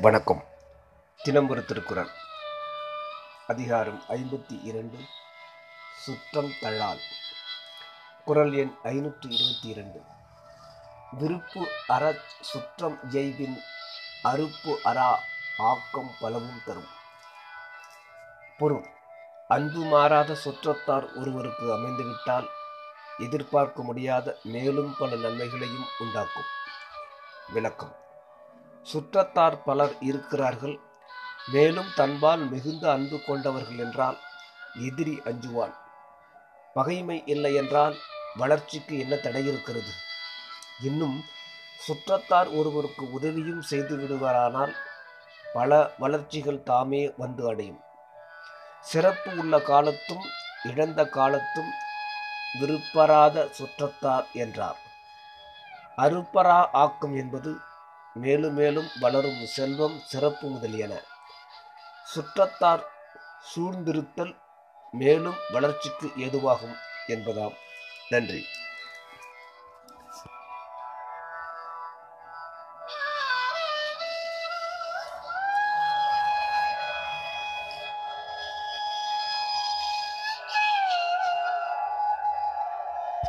வணக்கம். தினம்புர திருக்குறள். அதிகாரம் ஐம்பத்தி இரண்டு சுற்றம் தழால். குரல் எண் ஐநூற்றி இருபத்தி இரண்டு விருப்பு அறச் சுற்றம் ஜெய்பின் அறுப்பு அரா ஆக்கம் பலவும் தரும். பொருள். அன்பு மாறாத சுற்றத்தார் ஒருவருக்கு அமைந்துவிட்டால் எதிர்பார்க்க முடியாத மேலும் பல நன்மைகளையும் உண்டாக்கும். விளக்கம். சுற்றத்தார் பலர் இருக்கிறார்கள். மேலும் தன்பால் மிகுந்த அன்பு கொண்டவர்கள் என்றால் எதிரி அஞ்சுவான். பகைமை இல்லை என்றால் வளர்ச்சிக்கு என்ன தடை இருக்கிறது? இன்னும் சுற்றத்தார் ஒருவருக்கு உதவியும் செய்து விடுவாரானால் பல வளர்ச்சிகள் தாமே வந்து அடையும். சிறப்பு உள்ள காலத்தும் இழந்த காலத்தும் விருப்பராத சுற்றத்தார் என்றார். அருப்பரா ஆக்கம் என்பது மேலும் மேலும் வளரும் செல்வம் சிறப்பு முதலியன. சுற்றத்தார் சூழ்ந்திருத்தல் மேலும் வளர்ச்சிக்கு ஏதுவாகும் என்பதாம். நன்றி.